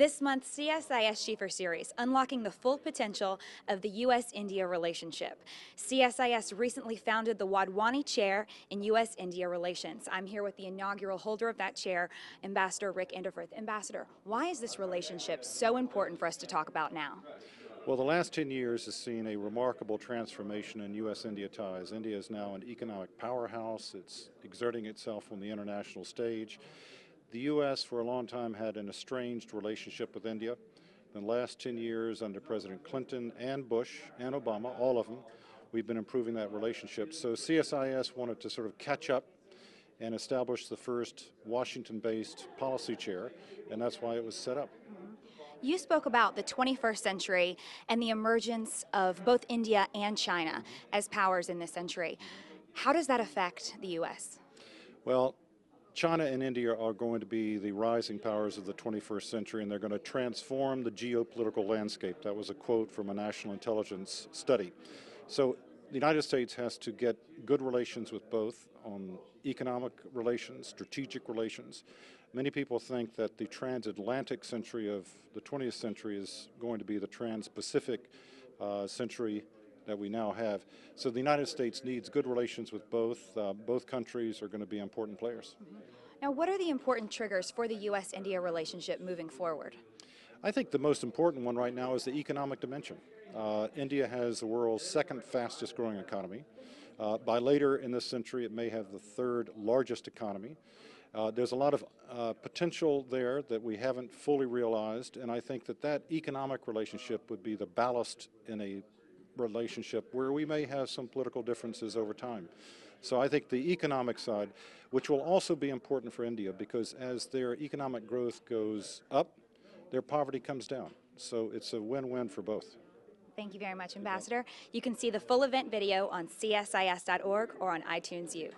This month's CSIS Schieffer Series, Unlocking the Full Potential of the U.S.-India Relationship. CSIS recently founded the Wadhwani Chair in U.S.-India Relations. I'm here with the inaugural holder of that chair, Ambassador Rick Inderfurth. Ambassador, why is this relationship so important for us to talk about now? Well, the last 10 years has seen a remarkable transformation in U.S.-India ties. India is now an economic powerhouse. It's exerting itself on the international stage. The U.S. for a long time had an estranged relationship with India. In the last 10 years under President Clinton and Bush and Obama, all of them, we've been improving that relationship. So CSIS wanted to sort of catch up and establish the first Washington-based policy chair, and that's why it was set up. Mm-hmm. You spoke about the 21st century and the emergence of both India and China as powers in this century. How does that affect the U.S.? Well, China and India are going to be the rising powers of the 21st century, and they're going to transform the geopolitical landscape. That was a quote from a national intelligence study. So the United States has to get good relations with both on economic relations, strategic relations. Many people think that the transatlantic century of the 20th century is going to be the trans-Pacific uh, century that we now have. So the United States needs good relations with both. Uh, both countries are going to be important players. Mm -hmm. Now, what are the important triggers for the U.S.-India relationship moving forward? I think the most important one right now is the economic dimension. Uh, India has the world's second fastest growing economy. Uh, by later in this century, it may have the third largest economy. Uh, there's a lot of uh, potential there that we haven't fully realized, and I think that that economic relationship would be the ballast in a relationship where we may have some political differences over time. So I think the economic side, which will also be important for India because as their economic growth goes up, their poverty comes down. So it's a win-win for both. Thank you very much, Ambassador. You can see the full event video on csis.org or on iTunes U.